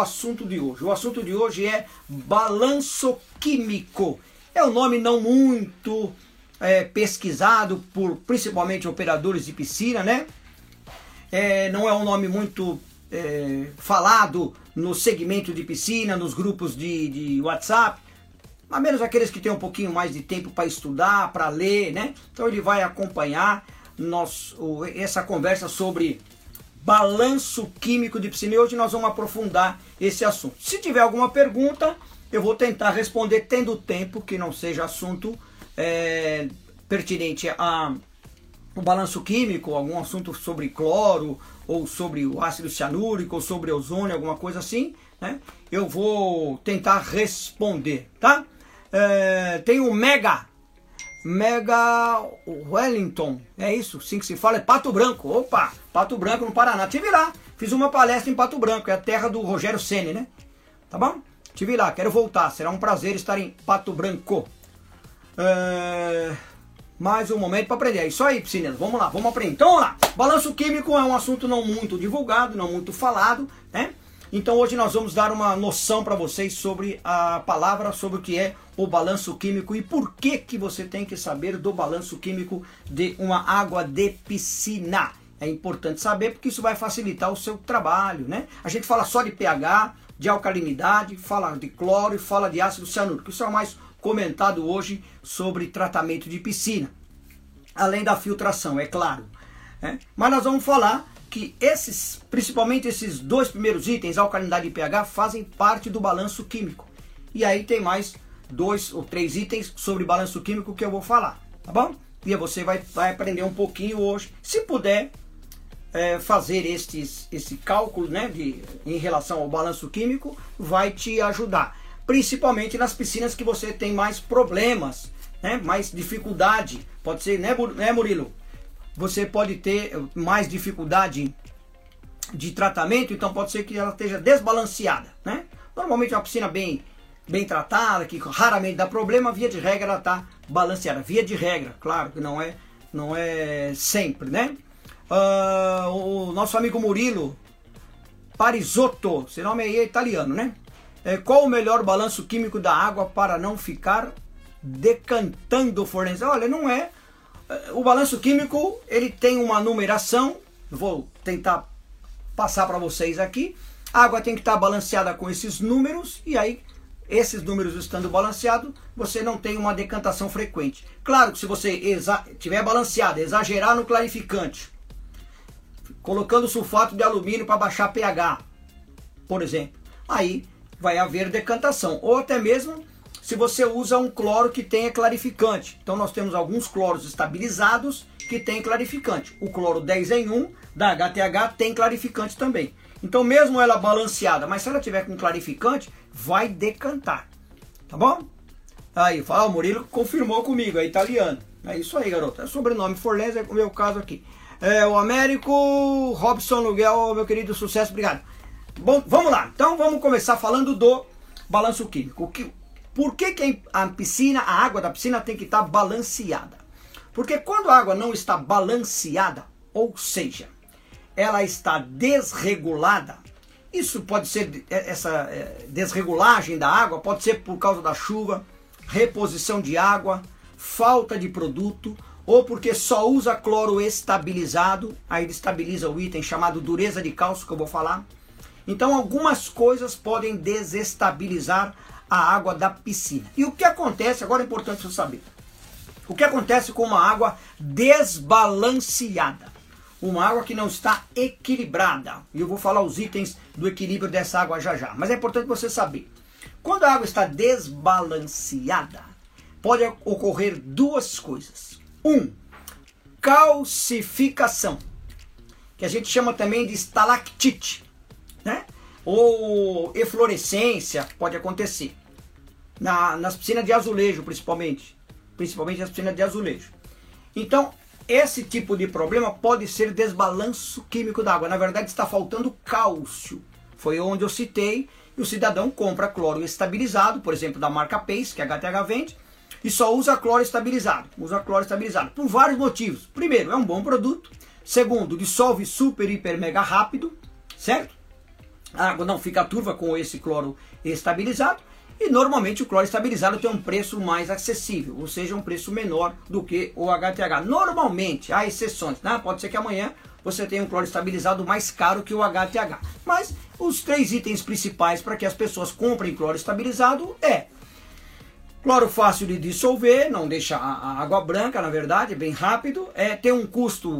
assunto de hoje? O assunto de hoje é balanço químico. É um nome não muito é, pesquisado por principalmente operadores de piscina, né? É, não é um nome muito é, falado no segmento de piscina, nos grupos de, de WhatsApp, a menos aqueles que têm um pouquinho mais de tempo para estudar, para ler, né? Então ele vai acompanhar nosso, essa conversa sobre balanço químico de piscina e hoje nós vamos aprofundar esse assunto. Se tiver alguma pergunta, eu vou tentar responder tendo tempo, que não seja assunto é, pertinente a o balanço químico, algum assunto sobre cloro, ou sobre o ácido cianúrico, ou sobre ozônio, alguma coisa assim, né? Eu vou tentar responder, tá? É, tem o Mega, Mega Wellington, é isso, assim que se fala, é Pato Branco, opa, Pato Branco no Paraná, tive lá, fiz uma palestra em Pato Branco, é a terra do Rogério Ceni, né? Tá bom? Tive lá, quero voltar, será um prazer estar em Pato Branco. É mais um momento para aprender. É isso aí, piscinas. Vamos lá, vamos aprender. Então, vamos lá. Balanço químico é um assunto não muito divulgado, não muito falado, né? Então hoje nós vamos dar uma noção para vocês sobre a palavra, sobre o que é o balanço químico e por que que você tem que saber do balanço químico de uma água de piscina. É importante saber porque isso vai facilitar o seu trabalho, né? A gente fala só de pH, de alcalinidade, fala de cloro e fala de ácido cianúrico. Isso é o mais comentado hoje sobre tratamento de piscina, além da filtração, é claro. Né? Mas nós vamos falar que esses, principalmente esses dois primeiros itens, alcalinidade e pH, fazem parte do balanço químico. E aí tem mais dois ou três itens sobre balanço químico que eu vou falar, tá bom? E você vai, vai aprender um pouquinho hoje. Se puder é, fazer estes, esse cálculo né, de, em relação ao balanço químico, vai te ajudar principalmente nas piscinas que você tem mais problemas, né? mais dificuldade. Pode ser, né, né Murilo? Você pode ter mais dificuldade de tratamento, então pode ser que ela esteja desbalanceada. Né? Normalmente uma piscina bem, bem tratada, que raramente dá problema, via de regra ela está balanceada. Via de regra, claro que não é, não é sempre, né? Uh, o nosso amigo Murilo Parisotto, esse nome aí é italiano, né? É, qual o melhor balanço químico da água para não ficar decantando o fornecedor? Olha, não é. É. O balanço químico ele tem uma numeração. Vou tentar passar para vocês aqui. A água tem que estar balanceada com esses números e aí esses números estando balanceados, você não tem uma decantação frequente. Claro que se você tiver balanceado, exagerar no clarificante, colocando sulfato de alumínio para baixar pH, por exemplo, aí vai haver decantação. Ou até mesmo se você usa um cloro que tenha clarificante. Então nós temos alguns cloros estabilizados que tem clarificante. O cloro 10 em 1 da HTH tem clarificante também. Então mesmo ela balanceada, mas se ela tiver com clarificante, vai decantar. Tá bom? Aí, fala, o Murilo confirmou comigo, é italiano. É isso aí, garoto. É sobrenome Forlés, é o meu caso aqui. É, o Américo Robson Luguel, meu querido, sucesso, obrigado. Bom, vamos lá. Então vamos começar falando do balanço químico. Que, por que, que a piscina, a água da piscina tem que estar balanceada? Porque quando a água não está balanceada, ou seja, ela está desregulada, isso pode ser é, essa é, desregulagem da água, pode ser por causa da chuva, reposição de água, falta de produto, ou porque só usa cloro estabilizado, aí ele estabiliza o item chamado dureza de cálcio que eu vou falar então, algumas coisas podem desestabilizar a água da piscina. E o que acontece, agora é importante você saber. O que acontece com uma água desbalanceada? Uma água que não está equilibrada. E eu vou falar os itens do equilíbrio dessa água já já. Mas é importante você saber. Quando a água está desbalanceada, pode ocorrer duas coisas. Um, calcificação, que a gente chama também de estalactite né? Ou eflorescência pode acontecer. Na, nas piscinas de azulejo, principalmente. Principalmente nas piscinas de azulejo. Então, esse tipo de problema pode ser desbalanço químico da água. Na verdade, está faltando cálcio. Foi onde eu citei. E o cidadão compra cloro estabilizado, por exemplo, da marca Pace, que a HTH vende, e só usa cloro estabilizado. Usa cloro estabilizado por vários motivos. Primeiro, é um bom produto. Segundo, dissolve super, hiper, mega rápido, certo? a água não fica turva com esse cloro estabilizado. E normalmente o cloro estabilizado tem um preço mais acessível, ou seja, um preço menor do que o HTH. Normalmente, há exceções, né? pode ser que amanhã você tenha um cloro estabilizado mais caro que o HTH. Mas os três itens principais para que as pessoas comprem cloro estabilizado é cloro fácil de dissolver, não deixa a água branca, na verdade, bem rápido, é ter um custo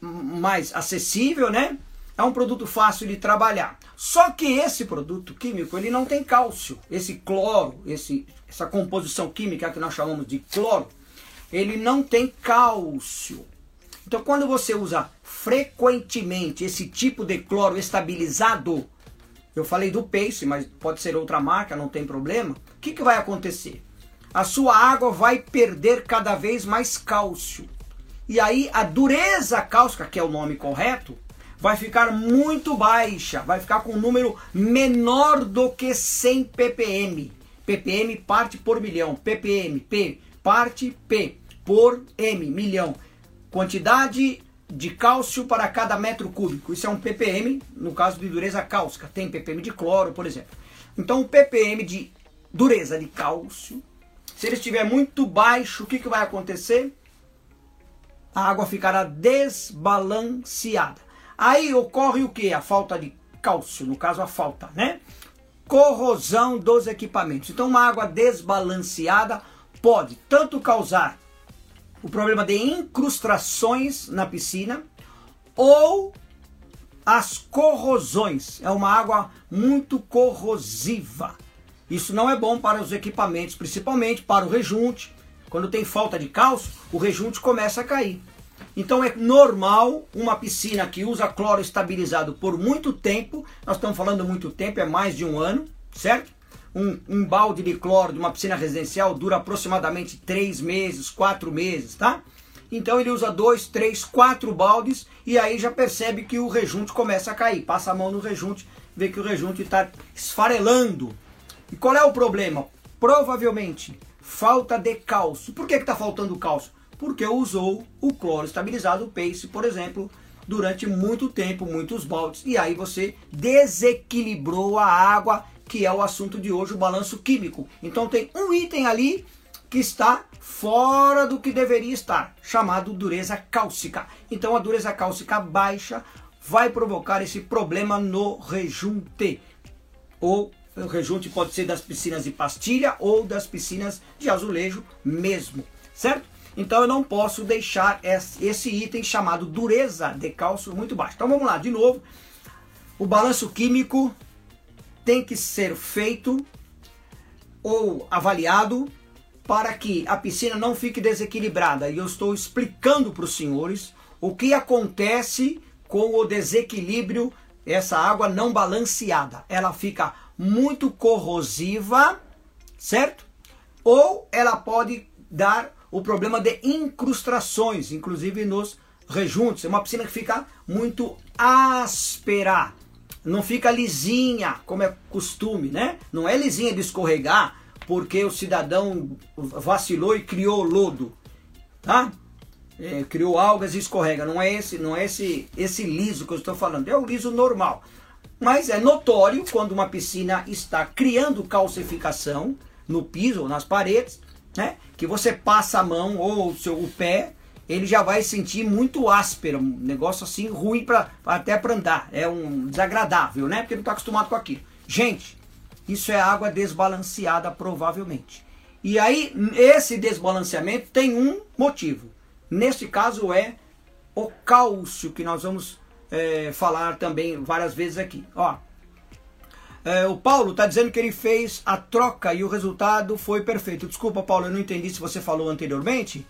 mais acessível, né? é um produto fácil de trabalhar. Só que esse produto químico ele não tem cálcio. Esse cloro, esse, essa composição química que nós chamamos de cloro, ele não tem cálcio. Então, quando você usa frequentemente esse tipo de cloro estabilizado, eu falei do Pace, mas pode ser outra marca, não tem problema. O que, que vai acontecer? A sua água vai perder cada vez mais cálcio. E aí a dureza cáustica, que é o nome correto, vai ficar muito baixa, vai ficar com um número menor do que 100 ppm. ppm parte por milhão, ppm, P parte P por M, milhão. Quantidade de cálcio para cada metro cúbico. Isso é um ppm, no caso de dureza cáustica. Tem ppm de cloro, por exemplo. Então, o ppm de dureza de cálcio, se ele estiver muito baixo, o que, que vai acontecer? A água ficará desbalanceada. Aí ocorre o que? A falta de cálcio, no caso a falta, né? Corrosão dos equipamentos. Então uma água desbalanceada pode tanto causar o problema de incrustações na piscina ou as corrosões. É uma água muito corrosiva. Isso não é bom para os equipamentos, principalmente para o rejunte. Quando tem falta de cálcio, o rejunte começa a cair. Então é normal uma piscina que usa cloro estabilizado por muito tempo, nós estamos falando muito tempo, é mais de um ano, certo? Um, um balde de cloro de uma piscina residencial dura aproximadamente três meses, quatro meses, tá? Então ele usa dois, três, quatro baldes e aí já percebe que o rejunte começa a cair. Passa a mão no rejunte, vê que o rejunte está esfarelando. E qual é o problema? Provavelmente falta de cálcio. Por que está faltando cálcio? Porque usou o cloro estabilizado, o PACE, por exemplo, durante muito tempo, muitos baldes, e aí você desequilibrou a água, que é o assunto de hoje, o balanço químico. Então tem um item ali que está fora do que deveria estar, chamado dureza cálcica. Então a dureza cálcica baixa vai provocar esse problema no rejunte. Ou o rejunte pode ser das piscinas de pastilha ou das piscinas de azulejo mesmo, certo? Então eu não posso deixar esse item chamado dureza de cálcio muito baixo. Então vamos lá, de novo. O balanço químico tem que ser feito ou avaliado para que a piscina não fique desequilibrada. E eu estou explicando para os senhores o que acontece com o desequilíbrio, essa água não balanceada. Ela fica muito corrosiva, certo? Ou ela pode dar o problema de incrustações, inclusive nos rejuntos. É uma piscina que fica muito áspera, não fica lisinha, como é costume, né? Não é lisinha de escorregar porque o cidadão vacilou e criou lodo, tá? É, criou algas e escorrega. Não é esse, não é esse, esse liso que eu estou falando. É o liso normal. Mas é notório quando uma piscina está criando calcificação no piso ou nas paredes né? Que você passa a mão ou o, seu, o pé, ele já vai sentir muito áspero, um negócio assim ruim para até para andar, é um desagradável, né? Porque não está acostumado com aquilo. Gente, isso é água desbalanceada provavelmente. E aí esse desbalanceamento tem um motivo. Nesse caso é o cálcio que nós vamos é, falar também várias vezes aqui. Ó, é, o Paulo está dizendo que ele fez a troca e o resultado foi perfeito. Desculpa, Paulo, eu não entendi se você falou anteriormente.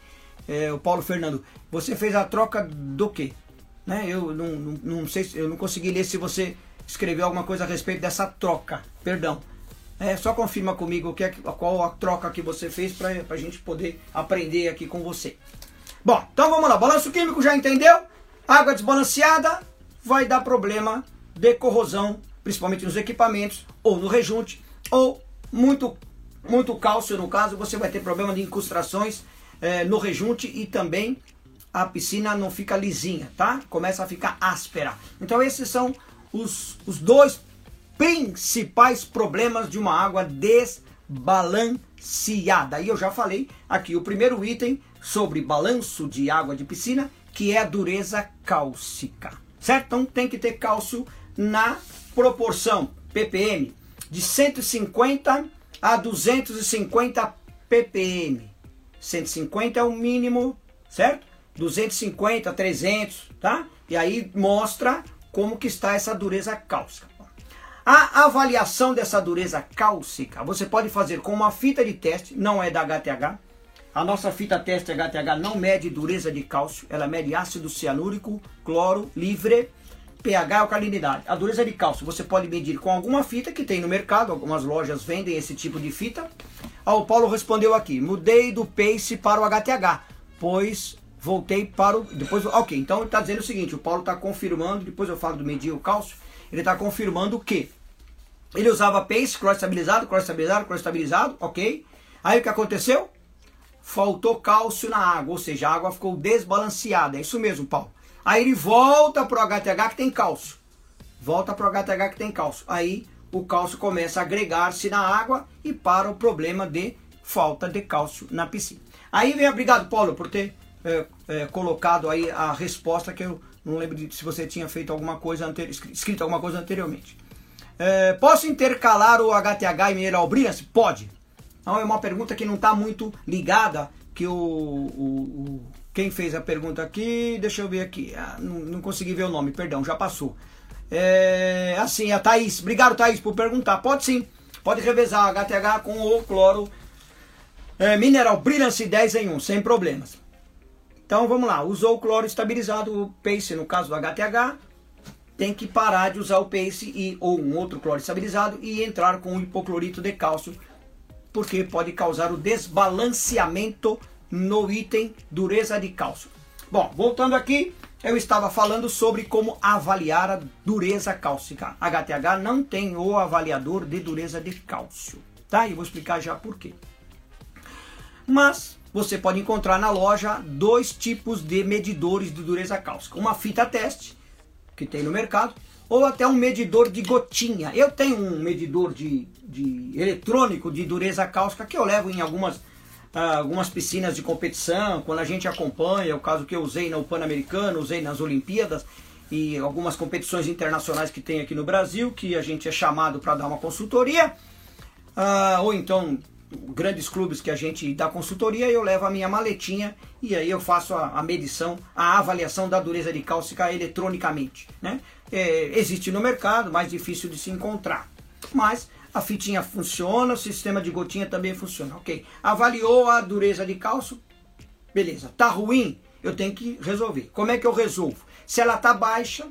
É, o Paulo Fernando, você fez a troca do quê? Né? Eu não, não, não, sei, eu não consegui ler se você escreveu alguma coisa a respeito dessa troca. Perdão. É, só confirma comigo que é, qual a troca que você fez para a gente poder aprender aqui com você. Bom, então vamos lá. Balanço químico já entendeu? Água desbalanceada vai dar problema de corrosão principalmente nos equipamentos, ou no rejunte, ou muito, muito cálcio no caso, você vai ter problema de incrustações é, no rejunte e também a piscina não fica lisinha, tá? Começa a ficar áspera. Então esses são os, os dois principais problemas de uma água desbalanceada. E eu já falei aqui o primeiro item sobre balanço de água de piscina, que é a dureza cálcica. Certo? Então tem que ter cálcio na proporção ppm de 150 a 250 ppm. 150 é o mínimo, certo? 250, 300, tá? E aí mostra como que está essa dureza cálcica. A avaliação dessa dureza cálcica você pode fazer com uma fita de teste, não é da HTH. A nossa fita teste HTH não mede dureza de cálcio, ela mede ácido cianúrico, cloro, livre, pH alcalinidade. A dureza de cálcio você pode medir com alguma fita que tem no mercado, algumas lojas vendem esse tipo de fita. Ah, o Paulo respondeu aqui: mudei do Pace para o HTH, pois voltei para o. Depois, ok, então ele está dizendo o seguinte: o Paulo está confirmando, depois eu falo do medir o cálcio, ele está confirmando que ele usava pace, cross estabilizado, cross estabilizado, cross estabilizado, ok? Aí o que aconteceu? Faltou cálcio na água, ou seja, a água ficou desbalanceada. É isso mesmo, Paulo. Aí ele volta para o HTH que tem cálcio. Volta para o HTH que tem cálcio. Aí o cálcio começa a agregar-se na água e para o problema de falta de cálcio na piscina. Aí vem, obrigado Paulo por ter é, é, colocado aí a resposta que eu não lembro de, se você tinha feito alguma coisa anterior, escrito alguma coisa anteriormente. É, posso intercalar o HTH e Mineral Brilliance? Pode. Não é uma pergunta que não está muito ligada que o, o, o, quem fez a pergunta aqui, deixa eu ver aqui, ah, não, não, consegui ver o nome, perdão, já passou. É, assim, a Thaís, obrigado Thaís por perguntar, pode sim, pode revezar HTH com o cloro. É, Mineral Brilliance 10 em 1, sem problemas. Então vamos lá, usou o cloro estabilizado, o PACE no caso do HTH, tem que parar de usar o PACE e, ou um outro cloro estabilizado e entrar com o hipoclorito de cálcio, porque pode causar o desbalanceamento no item dureza de cálcio. Bom, voltando aqui, eu estava falando sobre como avaliar a dureza cálcica. HTH não tem o avaliador de dureza de cálcio, tá? E vou explicar já por quê. Mas você pode encontrar na loja dois tipos de medidores de dureza cálcica. Uma fita teste, que tem no mercado, ou até um medidor de gotinha. Eu tenho um medidor de, de eletrônico de dureza cálcica que eu levo em algumas, ah, algumas piscinas de competição, quando a gente acompanha, o caso que eu usei no Pan-Americano, usei nas Olimpíadas e algumas competições internacionais que tem aqui no Brasil, que a gente é chamado para dar uma consultoria, ah, ou então grandes clubes que a gente dá consultoria, eu levo a minha maletinha e aí eu faço a, a medição, a avaliação da dureza de cálcica eletronicamente. Né? É, existe no mercado, mais difícil de se encontrar. Mas a fitinha funciona, o sistema de gotinha também funciona. Ok. Avaliou a dureza de cálcio, beleza. Tá ruim, eu tenho que resolver. Como é que eu resolvo? Se ela tá baixa,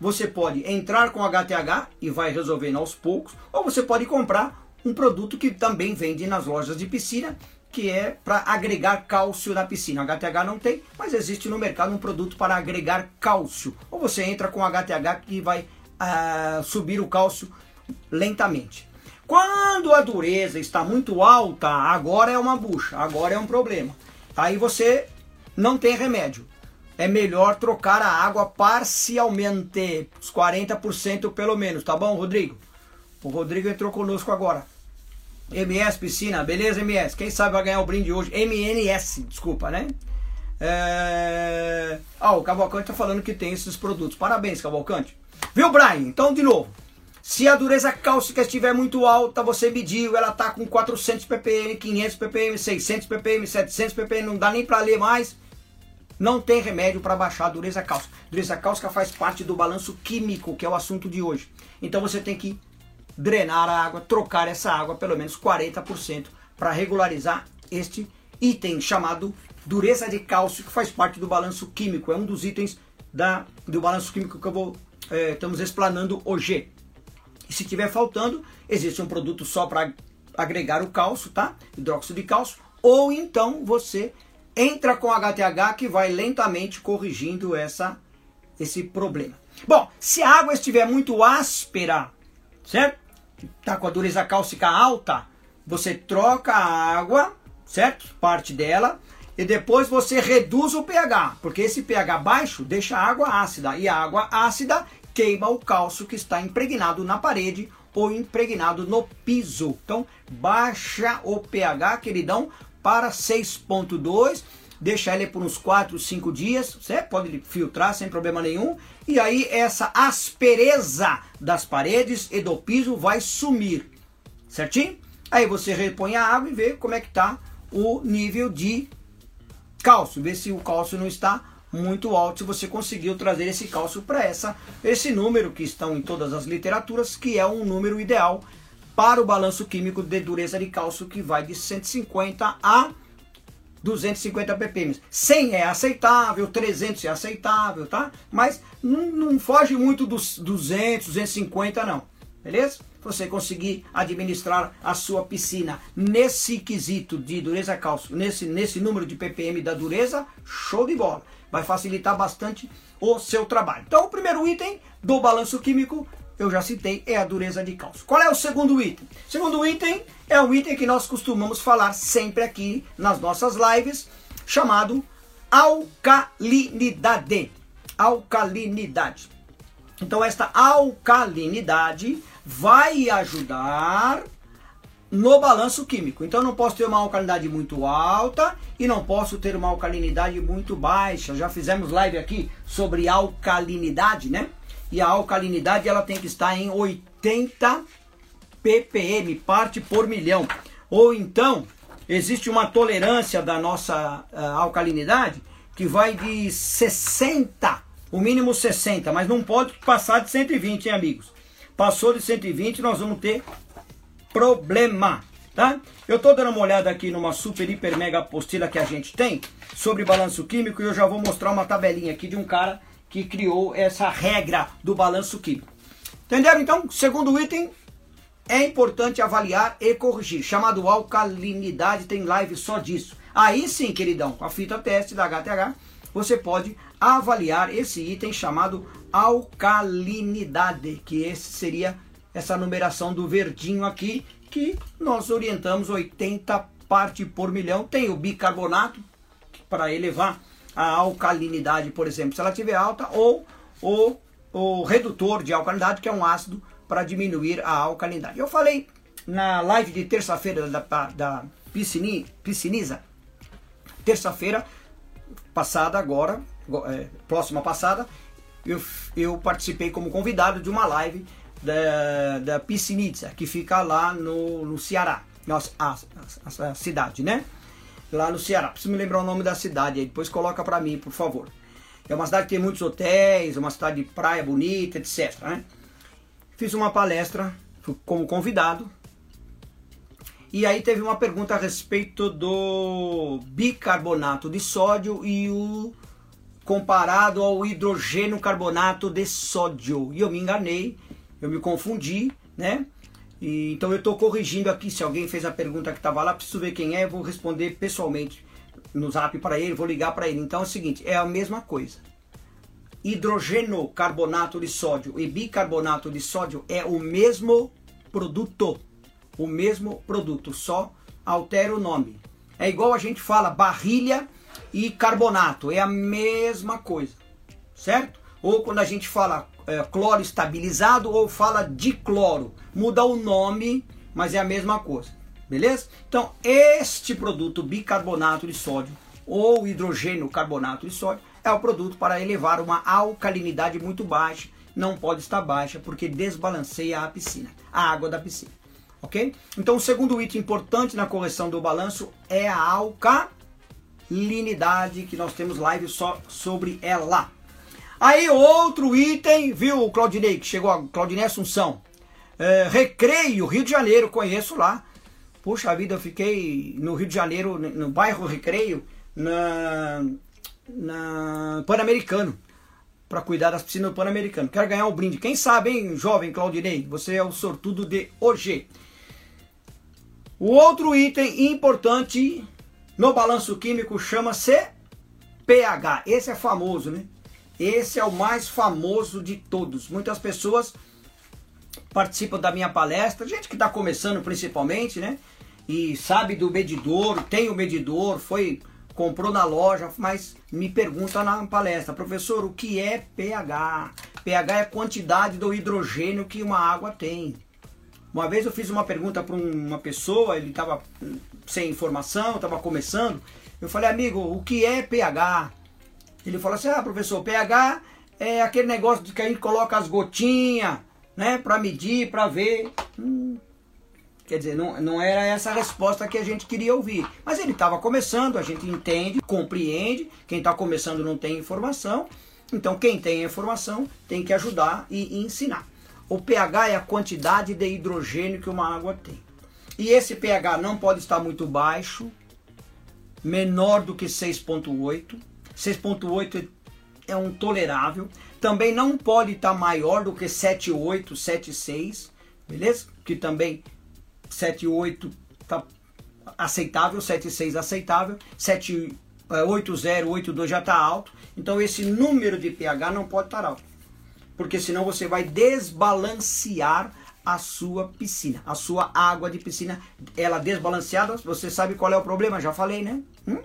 você pode entrar com HTH e vai resolvendo aos poucos, ou você pode comprar um produto que também vende nas lojas de piscina, que é para agregar cálcio na piscina. HTH não tem, mas existe no mercado um produto para agregar cálcio. Ou você entra com HTH que vai uh, subir o cálcio lentamente. Quando a dureza está muito alta, agora é uma bucha, agora é um problema. Aí você não tem remédio. É melhor trocar a água parcialmente, os 40% pelo menos, tá bom, Rodrigo? O Rodrigo entrou conosco agora. MS Piscina, beleza, MS? Quem sabe vai ganhar o brinde hoje? MNS, desculpa, né? É... Ah, o Cavalcante tá falando que tem esses produtos. Parabéns, Cavalcante. Viu, Brian? Então, de novo. Se a dureza cálcica estiver muito alta, você mediu, ela tá com 400 ppm, 500 ppm, 600 ppm, 700 ppm, não dá nem para ler mais. Não tem remédio para baixar a dureza cálcica. Dureza cálcica faz parte do balanço químico, que é o assunto de hoje. Então você tem que drenar a água, trocar essa água pelo menos 40% para regularizar este item chamado dureza de cálcio, que faz parte do balanço químico. É um dos itens da, do balanço químico que eu vou, é, estamos explanando hoje. E se tiver faltando, existe um produto só para agregar o cálcio, tá? Hidróxido de cálcio. Ou então você entra com HTH que vai lentamente corrigindo essa, esse problema. Bom, se a água estiver muito áspera, certo? está com a dureza cálcica alta, você troca a água, certo? Parte dela, e depois você reduz o pH, porque esse pH baixo deixa a água ácida, e a água ácida queima o cálcio que está impregnado na parede ou impregnado no piso. Então, baixa o pH, queridão, para 6.2 deixa ele por uns 4, 5 dias, você pode filtrar sem problema nenhum, e aí essa aspereza das paredes e do piso vai sumir, certinho? Aí você repõe a água e vê como é que está o nível de cálcio, vê se o cálcio não está muito alto, se você conseguiu trazer esse cálcio para essa esse número que estão em todas as literaturas, que é um número ideal para o balanço químico de dureza de cálcio que vai de 150 a 250 ppm. 100 é aceitável, 300 é aceitável, tá? Mas não, não foge muito dos 200, 250 não, beleza? Você conseguir administrar a sua piscina nesse quesito de dureza cálcio, nesse, nesse número de ppm da dureza, show de bola. Vai facilitar bastante o seu trabalho. Então, o primeiro item do balanço químico eu já citei, é a dureza de cálcio. Qual é o segundo item? Segundo item é um item que nós costumamos falar sempre aqui nas nossas lives, chamado alcalinidade. Alcalinidade. Então, esta alcalinidade vai ajudar no balanço químico. Então, não posso ter uma alcalinidade muito alta e não posso ter uma alcalinidade muito baixa. Já fizemos live aqui sobre alcalinidade, né? e a alcalinidade ela tem que estar em 80 ppm, parte por milhão. Ou então, existe uma tolerância da nossa uh, alcalinidade que vai de 60, o mínimo 60, mas não pode passar de 120, hein, amigos? Passou de 120, nós vamos ter problema, tá? Eu estou dando uma olhada aqui numa super, hiper, mega apostila que a gente tem sobre balanço químico e eu já vou mostrar uma tabelinha aqui de um cara que criou essa regra do balanço químico. Entenderam? Então, segundo item, é importante avaliar e corrigir. Chamado alcalinidade, tem live só disso. Aí sim, queridão, com a fita teste da HTH, você pode avaliar esse item chamado alcalinidade, que esse seria essa numeração do verdinho aqui, que nós orientamos 80 parte por milhão. Tem o bicarbonato para elevar a alcalinidade, por exemplo, se ela estiver alta, ou o, o redutor de alcalinidade, que é um ácido para diminuir a alcalinidade. Eu falei na live de terça-feira da, da piscini, pisciniza, terça-feira passada agora, é, próxima passada, eu, eu participei como convidado de uma live da, da Pisciniza, que fica lá no, no Ceará, nossa, a, a, a cidade, né? lá no Ceará. Preciso me lembrar o nome da cidade aí, depois coloca para mim, por favor. É uma cidade que tem muitos hotéis, é uma cidade de praia bonita, etc. Né? Fiz uma palestra como convidado. E aí teve uma pergunta a respeito do bicarbonato de sódio e o comparado ao hidrogênio carbonato de sódio. E eu me enganei, eu me confundi, né? E, então eu estou corrigindo aqui, se alguém fez a pergunta que estava lá, preciso ver quem é, vou responder pessoalmente no zap para ele, vou ligar para ele. Então é o seguinte, é a mesma coisa. Hidrogênio carbonato de sódio e bicarbonato de sódio é o mesmo produto. O mesmo produto, só altera o nome. É igual a gente fala barrilha e carbonato, é a mesma coisa, certo? Ou quando a gente fala é, cloro estabilizado ou fala de cloro. Muda o nome, mas é a mesma coisa. Beleza? Então, este produto bicarbonato de sódio ou hidrogênio carbonato de sódio é o produto para elevar uma alcalinidade muito baixa. Não pode estar baixa porque desbalanceia a piscina, a água da piscina. Ok? Então, o segundo item importante na correção do balanço é a alcalinidade, que nós temos live só sobre ela. Aí outro item, viu, Claudinei, que chegou a Claudinei Assunção. É, Recreio, Rio de Janeiro, conheço lá. Puxa vida, eu fiquei no Rio de Janeiro, no bairro Recreio, na, na Pan-Americano, para cuidar das piscinas do Pan-Americano. Quero ganhar um brinde. Quem sabe, hein, jovem Claudinei? Você é o sortudo de hoje. O outro item importante no balanço químico chama-se pH. Esse é famoso, né? Esse é o mais famoso de todos. Muitas pessoas participam da minha palestra, gente que está começando principalmente, né? E sabe do medidor, tem o medidor, foi comprou na loja, mas me pergunta na palestra, professor, o que é pH? pH é a quantidade do hidrogênio que uma água tem. Uma vez eu fiz uma pergunta para uma pessoa, ele estava sem informação, estava começando. Eu falei, amigo, o que é pH? Ele falou assim: ah, professor, pH é aquele negócio de que a gente coloca as gotinhas, né, para medir, para ver. Hum, quer dizer, não, não era essa a resposta que a gente queria ouvir. Mas ele estava começando, a gente entende, compreende. Quem está começando não tem informação. Então, quem tem informação tem que ajudar e, e ensinar. O pH é a quantidade de hidrogênio que uma água tem. E esse pH não pode estar muito baixo, menor do que 6,8. 6,8 é um tolerável. Também não pode estar maior do que 7,8, 7,6, beleza? Que também 7,8 está aceitável, 7,6 aceitável, 7,80, 8,2 já está alto. Então esse número de pH não pode estar alto. Porque senão você vai desbalancear a sua piscina, a sua água de piscina, ela desbalanceada, você sabe qual é o problema? Já falei, né? Hum?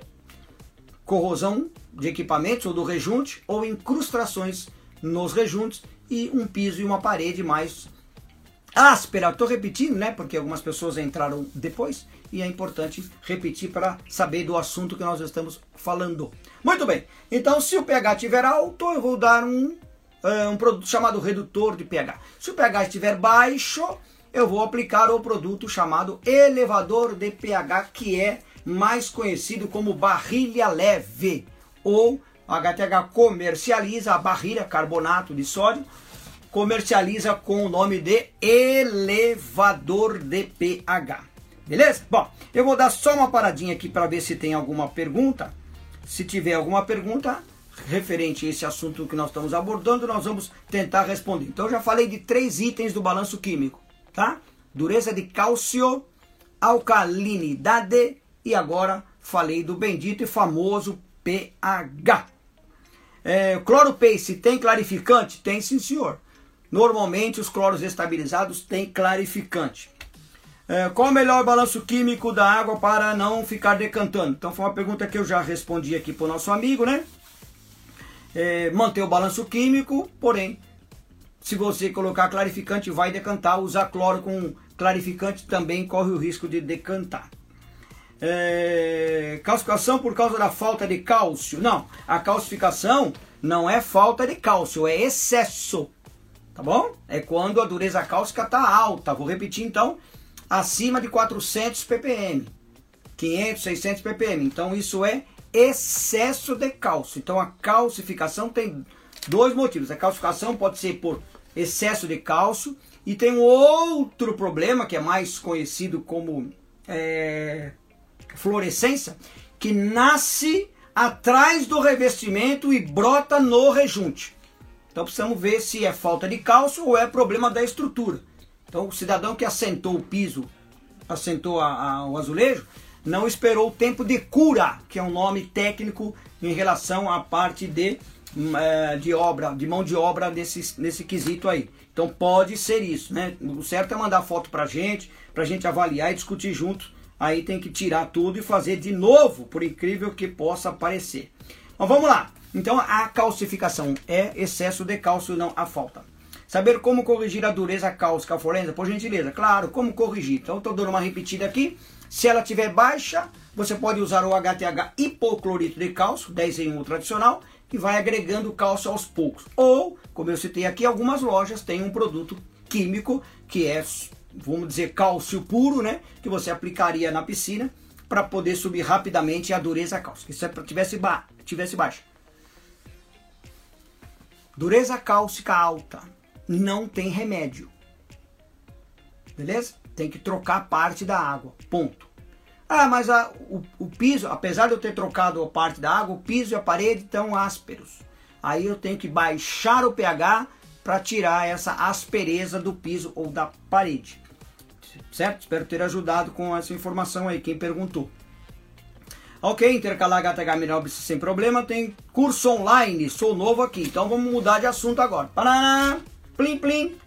Corrosão de equipamentos ou do rejunte ou incrustações nos rejuntes e um piso e uma parede mais áspera. Estou repetindo, né? Porque algumas pessoas entraram depois e é importante repetir para saber do assunto que nós estamos falando. Muito bem. Então, se o pH estiver alto, eu vou dar um uh, um produto chamado redutor de pH. Se o pH estiver baixo, eu vou aplicar o produto chamado elevador de pH, que é mais conhecido como barrilha leve, ou a HTH comercializa a barrilha carbonato de sódio, comercializa com o nome de elevador de pH. Beleza? Bom, eu vou dar só uma paradinha aqui para ver se tem alguma pergunta. Se tiver alguma pergunta, referente a esse assunto que nós estamos abordando, nós vamos tentar responder. Então, eu já falei de três itens do balanço químico, tá? Dureza de cálcio, alcalinidade e agora falei do bendito e famoso pH. É, cloro paste tem clarificante? Tem sim, senhor. Normalmente os cloros estabilizados têm clarificante. É, qual o melhor balanço químico da água para não ficar decantando? Então foi uma pergunta que eu já respondi aqui para o nosso amigo, né? é, manter o balanço químico, porém, se você colocar clarificante vai decantar, usar cloro com clarificante também corre o risco de decantar. É, calcificação por causa da falta de cálcio. Não, a calcificação não é falta de cálcio, é excesso. Tá bom? É quando a dureza cálcica está alta. Vou repetir então, acima de 400 ppm. 500, 600 ppm. Então isso é excesso de cálcio. Então a calcificação tem dois motivos. A calcificação pode ser por excesso de cálcio e tem um outro problema que é mais conhecido como é, fluorescência, que nasce atrás do revestimento e brota no rejunte. Então precisamos ver se é falta de cálcio ou é problema da estrutura. Então o cidadão que assentou o piso, assentou a, a, o azulejo, não esperou o tempo de cura, que é um nome técnico em relação à parte de, é, de obra, de mão de obra nesse, nesse quesito aí. Então pode ser isso, né? O certo é mandar foto pra gente, pra gente avaliar e discutir junto. Aí tem que tirar tudo e fazer de novo, por incrível que possa parecer. Mas vamos lá. Então a calcificação é excesso de cálcio, não a falta. Saber como corrigir a dureza cálcica forense, por gentileza. Claro, como corrigir. Então estou dando uma repetida aqui. Se ela tiver baixa, você pode usar o HTH hipoclorito de cálcio, 10 em 1 tradicional, que vai agregando cálcio aos poucos. Ou, como eu citei aqui, algumas lojas têm um produto químico que é, vamos dizer, cálcio puro, né? Que você aplicaria na piscina para poder subir rapidamente a dureza cálcica. Se tivesse, ba tivesse baixa. Dureza cálcica alta. Não tem remédio. Beleza? Tem que trocar parte da água. Ponto. Ah, mas a, o, o, piso, apesar de eu ter trocado a parte da água, o piso e a parede estão ásperos. Aí eu tenho que baixar o pH para tirar essa aspereza do piso ou da parede. Certo? Espero ter ajudado com essa informação aí, quem perguntou. Ok, intercalar HTH Mineral sem problema. Tem curso online, sou novo aqui. Então vamos mudar de assunto agora. Paraná, plim plim.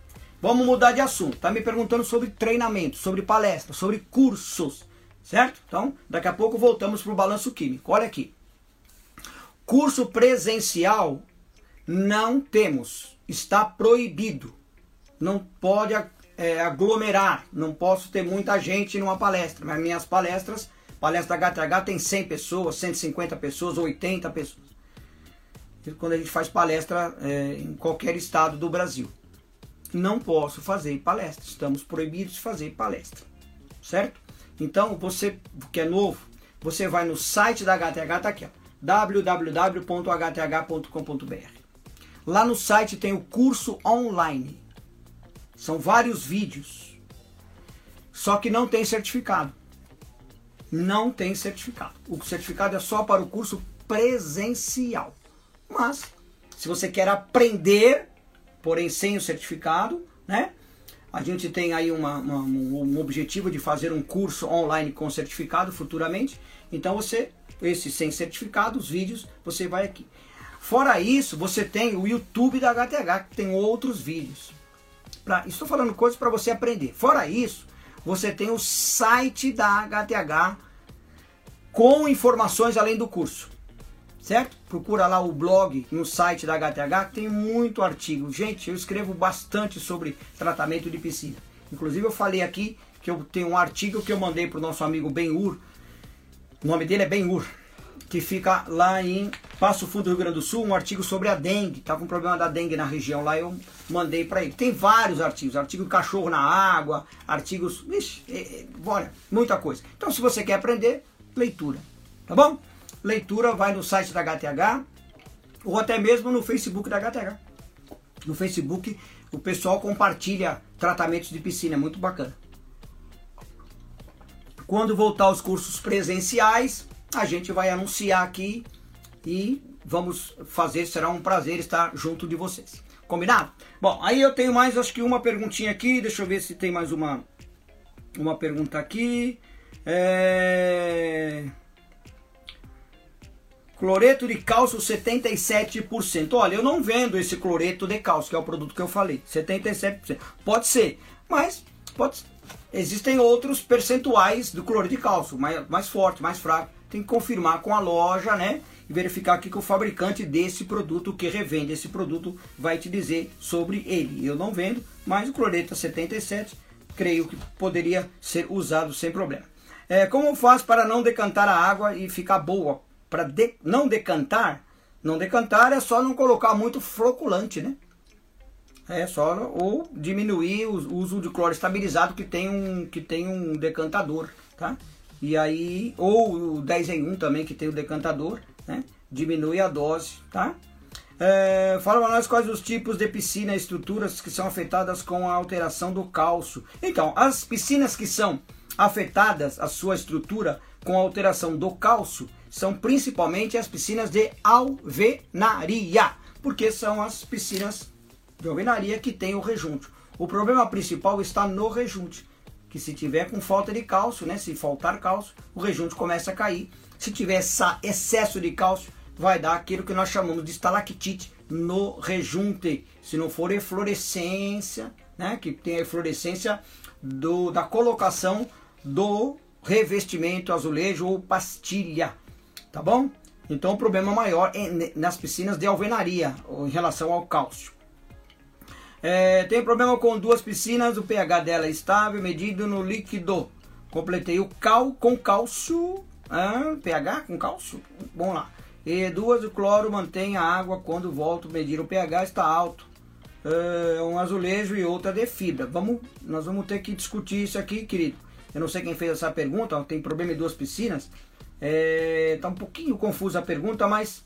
Vamos mudar de assunto. Tá me perguntando sobre treinamento, sobre palestra, sobre cursos, certo? Então, daqui a pouco voltamos para o balanço químico. Olha aqui. Curso presencial não temos, está proibido. Não pode é, aglomerar, não posso ter muita gente numa palestra, mas minhas palestras, palestra da HTH tem 100 pessoas, 150 pessoas, 80 pessoas. Quando a gente faz palestra é, em qualquer estado do Brasil. Não posso fazer palestra, estamos proibidos de fazer palestra, certo? Então, você que é novo, você vai no site da HTH, tá aqui, www.hth.com.br. Lá no site tem o curso online são vários vídeos. Só que não tem certificado. Não tem certificado. O certificado é só para o curso presencial. Mas, se você quer aprender, porém sem o certificado, né? A gente tem aí uma, uma, um objetivo de fazer um curso online com certificado futuramente. Então você, esse sem certificado, os vídeos, você vai aqui. Fora isso, você tem o YouTube da HTH, que tem outros vídeos. Pra, estou falando coisas para você aprender. Fora isso, você tem o site da HTH com informações além do curso. Certo? Procura lá o blog no site da HTH, tem muito artigo. Gente, eu escrevo bastante sobre tratamento de piscina. Inclusive eu falei aqui que eu tenho um artigo que eu mandei para o nosso amigo Ben-Ur. O nome dele é Ben-Ur que fica lá em Passo Fundo do Rio Grande do Sul, um artigo sobre a dengue. Tá com problema da dengue na região lá, eu mandei para ele. Tem vários artigos, artigo cachorro na água, artigos, vixe, é, é, bora, muita coisa. Então, se você quer aprender, leitura, tá bom? Leitura vai no site da HTH ou até mesmo no Facebook da HTH. No Facebook, o pessoal compartilha tratamentos de piscina, é muito bacana. Quando voltar aos cursos presenciais, a gente vai anunciar aqui e vamos fazer, será um prazer estar junto de vocês. Combinado? Bom, aí eu tenho mais, acho que uma perguntinha aqui, deixa eu ver se tem mais uma, uma pergunta aqui. É... Cloreto de cálcio 77%. Olha, eu não vendo esse cloreto de cálcio, que é o produto que eu falei. 77%. Pode ser, mas pode, existem outros percentuais do cloreto de cálcio, mais, mais forte, mais fraco tem que confirmar com a loja, né? E verificar aqui que o fabricante desse produto que revende esse produto vai te dizer sobre ele. Eu não vendo, mas o Cloreta 77 creio que poderia ser usado sem problema. É, como faz para não decantar a água e ficar boa? Para de, não decantar, não decantar é só não colocar muito floculante, né? É só ou diminuir o uso de cloro estabilizado que tem um que tem um decantador, tá? E aí, ou o 10 em 1 também, que tem o decantador, né? Diminui a dose, tá? É, fala para nós quais os tipos de piscina e estruturas que são afetadas com a alteração do cálcio. Então, as piscinas que são afetadas, a sua estrutura, com a alteração do cálcio, são principalmente as piscinas de alvenaria, porque são as piscinas de alvenaria que tem o rejunte. O problema principal está no rejunte que se tiver com falta de cálcio, né, se faltar cálcio, o rejunte começa a cair. Se tiver excesso de cálcio, vai dar aquilo que nós chamamos de estalactite no rejunte. Se não for eflorescência, né, que tem a eflorescência do, da colocação do revestimento azulejo ou pastilha, tá bom? Então o problema maior é nas piscinas de alvenaria em relação ao cálcio. É, tem problema com duas piscinas, o pH dela é estável, medido no líquido. Completei o cal com cálcio. Ah, pH com cálcio? Vamos lá. E duas, o cloro mantém a água quando volto medir o pH, está alto. É, um azulejo e outra de fibra. Vamos, nós vamos ter que discutir isso aqui, querido. Eu não sei quem fez essa pergunta, tem problema em duas piscinas. É, tá um pouquinho confusa a pergunta, mas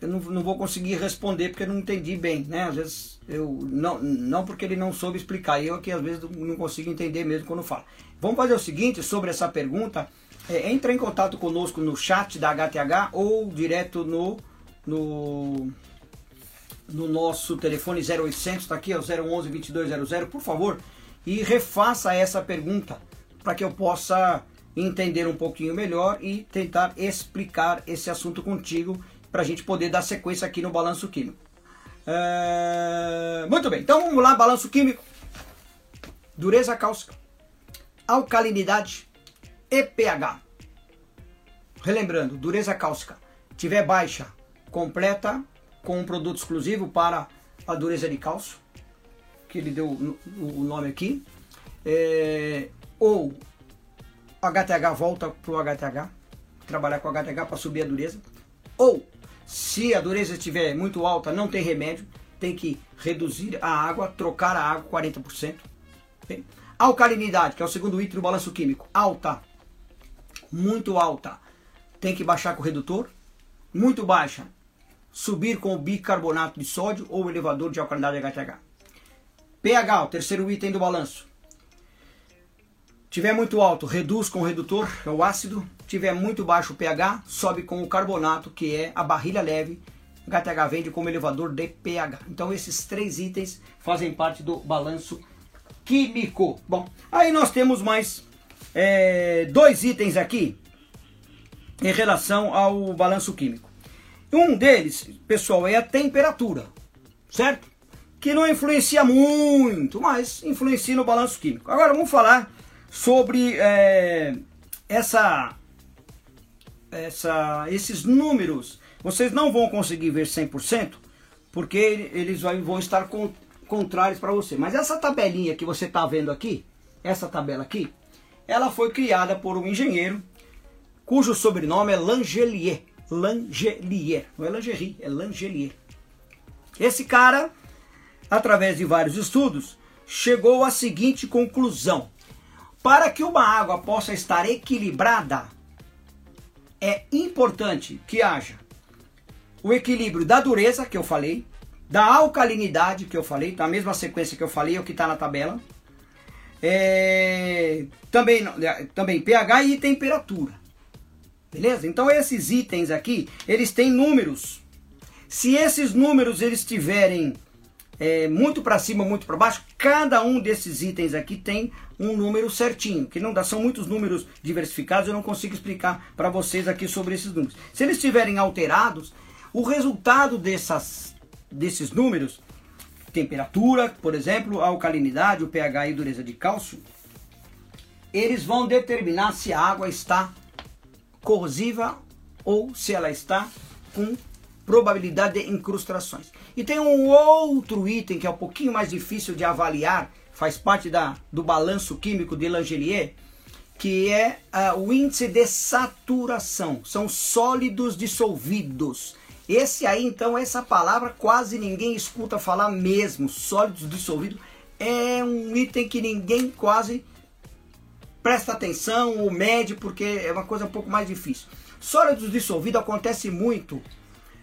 eu não, não vou conseguir responder porque eu não entendi bem, né? Às vezes eu não, não porque ele não soube explicar, eu que às vezes não consigo entender mesmo quando fala. Vamos fazer o seguinte sobre essa pergunta, é, entra em contato conosco no chat da HTH ou direto no no no nosso telefone 0800, está aqui, é o 011 2200, por favor, e refaça essa pergunta para que eu possa entender um pouquinho melhor e tentar explicar esse assunto contigo para a gente poder dar sequência aqui no balanço químico. É... Muito bem, então vamos lá, balanço químico. Dureza cálcica, alcalinidade e pH. Relembrando, dureza cálcica, tiver baixa, completa com um produto exclusivo para a dureza de cálcio. que ele deu o nome aqui, é, ou HTH volta para o HTH, trabalhar com HTH para subir a dureza, ou se a dureza estiver muito alta, não tem remédio, tem que reduzir a água, trocar a água 40%. Okay? Alcalinidade, que é o segundo item do balanço químico, alta, muito alta, tem que baixar com o redutor, muito baixa, subir com o bicarbonato de sódio ou elevador de alcalinidade HTH. pH, o terceiro item do balanço. Tiver muito alto, reduz com o redutor, que é o ácido. Tiver muito baixo pH, sobe com o carbonato, que é a barrilha leve. HTH vende como elevador de pH. Então esses três itens fazem parte do balanço químico. Bom, aí nós temos mais é, dois itens aqui em relação ao balanço químico. Um deles, pessoal, é a temperatura, certo? Que não influencia muito, mas influencia no balanço químico. Agora vamos falar sobre é, essa, essa, esses números. Vocês não vão conseguir ver 100%, porque eles vão estar contrários para você. Mas essa tabelinha que você está vendo aqui, essa tabela aqui, ela foi criada por um engenheiro cujo sobrenome é Langelier. Langelier. Não é Langerie, é Langelier. Esse cara, através de vários estudos, chegou à seguinte conclusão. Para que uma água possa estar equilibrada, é importante que haja o equilíbrio da dureza, que eu falei, da alcalinidade, que eu falei, tá? a mesma sequência que eu falei, é o que está na tabela. É, também, também pH e temperatura. Beleza? Então esses itens aqui, eles têm números. Se esses números eles tiverem é, muito para cima, muito para baixo, cada um desses itens aqui tem um número certinho, que não dá, são muitos números diversificados, eu não consigo explicar para vocês aqui sobre esses números. Se eles estiverem alterados, o resultado dessas, desses números, temperatura, por exemplo, alcalinidade, o pH e dureza de cálcio, eles vão determinar se a água está corrosiva ou se ela está com probabilidade de incrustações. E tem um outro item que é um pouquinho mais difícil de avaliar, faz parte da, do balanço químico de Langelier, que é uh, o índice de saturação. São sólidos dissolvidos. Esse aí, então, essa palavra quase ninguém escuta falar mesmo. Sólidos dissolvidos é um item que ninguém quase presta atenção ou mede, porque é uma coisa um pouco mais difícil. Sólidos dissolvidos acontece muito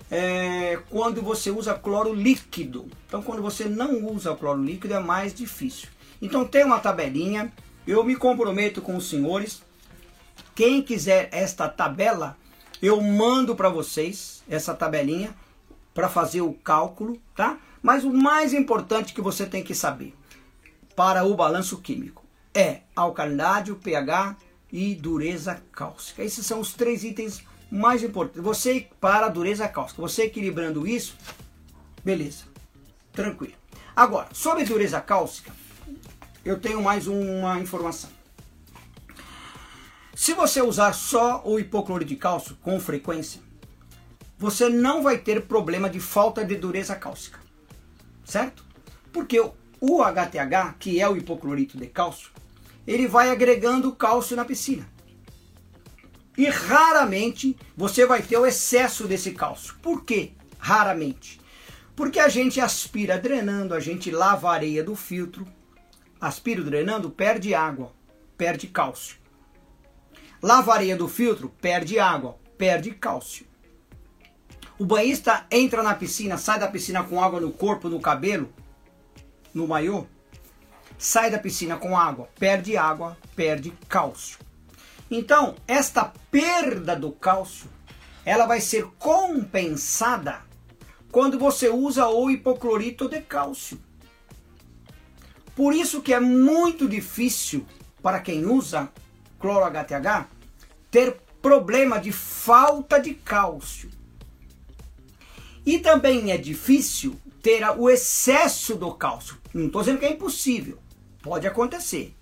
é, quando você usa cloro líquido. Então, quando você não usa cloro líquido, é mais difícil. Então, tem uma tabelinha. Eu me comprometo com os senhores. Quem quiser esta tabela, eu mando para vocês essa tabelinha para fazer o cálculo, tá? Mas o mais importante que você tem que saber para o balanço químico é alcalinidade, pH e dureza cálcica. Esses são os três itens mais importantes. Você para a dureza cálcica, você equilibrando isso, beleza, tranquilo. Agora, sobre dureza cálcica, eu tenho mais uma informação. Se você usar só o hipoclorito de cálcio com frequência, você não vai ter problema de falta de dureza cálcica, certo? Porque o HTH, que é o hipoclorito de cálcio, ele vai agregando cálcio na piscina. E raramente você vai ter o excesso desse cálcio. Por quê? Raramente. Porque a gente aspira drenando, a gente lava a areia do filtro, aspira drenando, perde água, perde cálcio. Lava a areia do filtro, perde água, perde cálcio. O banhista entra na piscina, sai da piscina com água no corpo, no cabelo, no maiô, sai da piscina com água, perde água, perde cálcio. Então, esta perda do cálcio, ela vai ser compensada quando você usa o hipoclorito de cálcio. Por isso que é muito difícil para quem usa cloro HTH ter problema de falta de cálcio. E também é difícil ter o excesso do cálcio. Não estou dizendo que é impossível, Pode acontecer,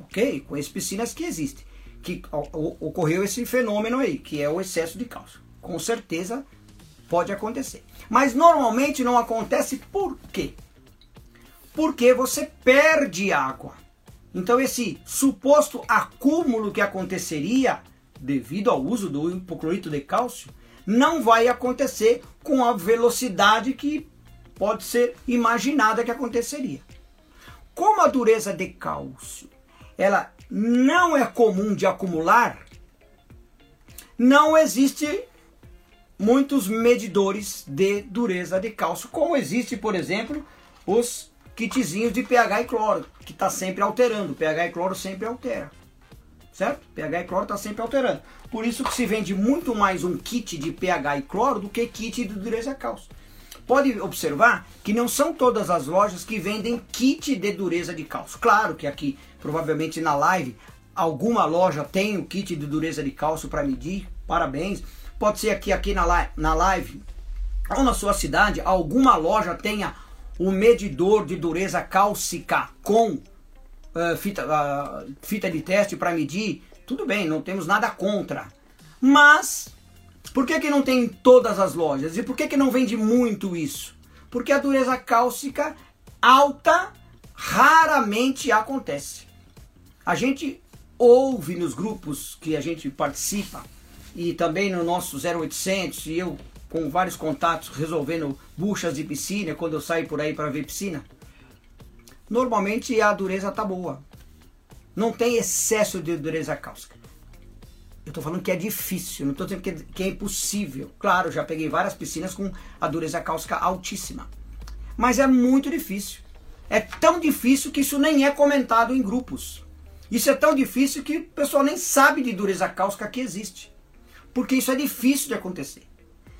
ok? Com as piscinas que existem, que ocorreu esse fenômeno aí, que é o excesso de cálcio. Com certeza pode acontecer. Mas normalmente não acontece por quê? porque você perde água. Então esse suposto acúmulo que aconteceria devido ao uso do hipoclorito de cálcio não vai acontecer com a velocidade que pode ser imaginada que aconteceria. Como a dureza de cálcio ela não é comum de acumular, não existe muitos medidores de dureza de cálcio, como existe, por exemplo, os kitzinhos de pH e cloro, que está sempre alterando. pH e cloro sempre altera. Certo? pH e cloro está sempre alterando. Por isso que se vende muito mais um kit de pH e cloro do que kit de dureza cálcio. Pode observar que não são todas as lojas que vendem kit de dureza de cálcio. Claro que aqui, provavelmente na live, alguma loja tem o kit de dureza de cálcio para medir. Parabéns. Pode ser aqui, aqui na, live, na live ou na sua cidade, alguma loja tenha o medidor de dureza cálcica com uh, fita, uh, fita de teste para medir. Tudo bem, não temos nada contra. Mas por que, que não tem em todas as lojas? E por que, que não vende muito isso? Porque a dureza cálcica alta raramente acontece. A gente ouve nos grupos que a gente participa e também no nosso 0800 e eu com vários contatos resolvendo buchas de piscina quando eu saio por aí para ver piscina. Normalmente a dureza tá boa. Não tem excesso de dureza cálcica. Eu estou falando que é difícil, não estou dizendo que é, que é impossível. Claro, já peguei várias piscinas com a dureza cáustica altíssima. Mas é muito difícil. É tão difícil que isso nem é comentado em grupos. Isso é tão difícil que o pessoal nem sabe de dureza cáustica que existe. Porque isso é difícil de acontecer.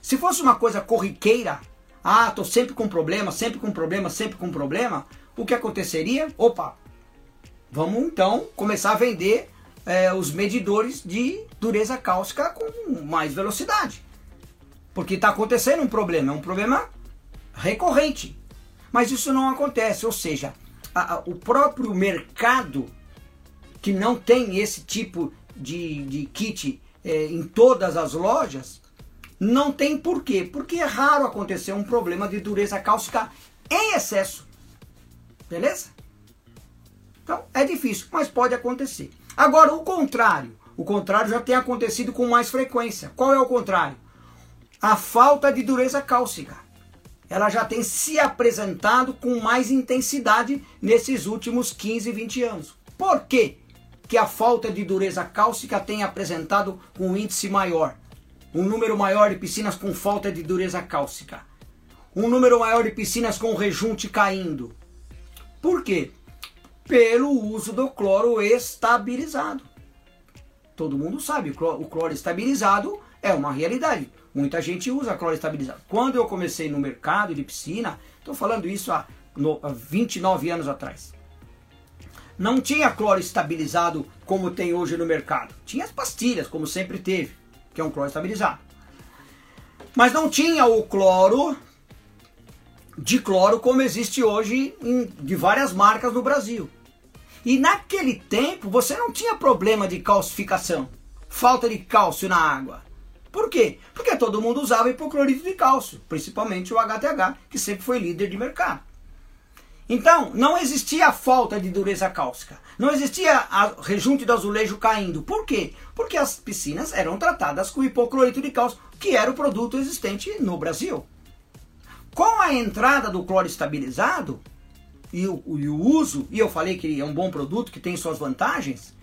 Se fosse uma coisa corriqueira, ah, estou sempre com problema, sempre com problema, sempre com problema, o que aconteceria? Opa, vamos então começar a vender é, os medidores de dureza cáustica com mais velocidade. Porque está acontecendo um problema, é um problema recorrente. Mas isso não acontece, ou seja, a, a, o próprio mercado que não tem esse tipo de, de kit é, em todas as lojas, não tem por quê? Porque é raro acontecer um problema de dureza cáustica em excesso. Beleza? Então é difícil, mas pode acontecer. Agora, o contrário. O contrário já tem acontecido com mais frequência. Qual é o contrário? A falta de dureza cálcica. Ela já tem se apresentado com mais intensidade nesses últimos 15, 20 anos. Por quê? Que a falta de dureza cálcica tem apresentado um índice maior? Um número maior de piscinas com falta de dureza cálcica. Um número maior de piscinas com rejunte caindo. Por quê? pelo uso do cloro estabilizado. Todo mundo sabe, o cloro estabilizado é uma realidade. Muita gente usa cloro estabilizado. Quando eu comecei no mercado de piscina, estou falando isso há, no, há 29 anos atrás. Não tinha cloro estabilizado como tem hoje no mercado. Tinha as pastilhas, como sempre teve, que é um cloro estabilizado. Mas não tinha o cloro de cloro como existe hoje em, de várias marcas no Brasil. E naquele tempo você não tinha problema de calcificação, falta de cálcio na água. Por quê? Porque todo mundo usava hipoclorito de cálcio, principalmente o HTH, que sempre foi líder de mercado. Então, não existia falta de dureza cálcica. Não existia a rejunte do azulejo caindo. Por quê? Porque as piscinas eram tratadas com hipoclorito de cálcio, que era o produto existente no Brasil. Com a entrada do cloro estabilizado e o, e o uso, e eu falei que é um bom produto que tem suas vantagens,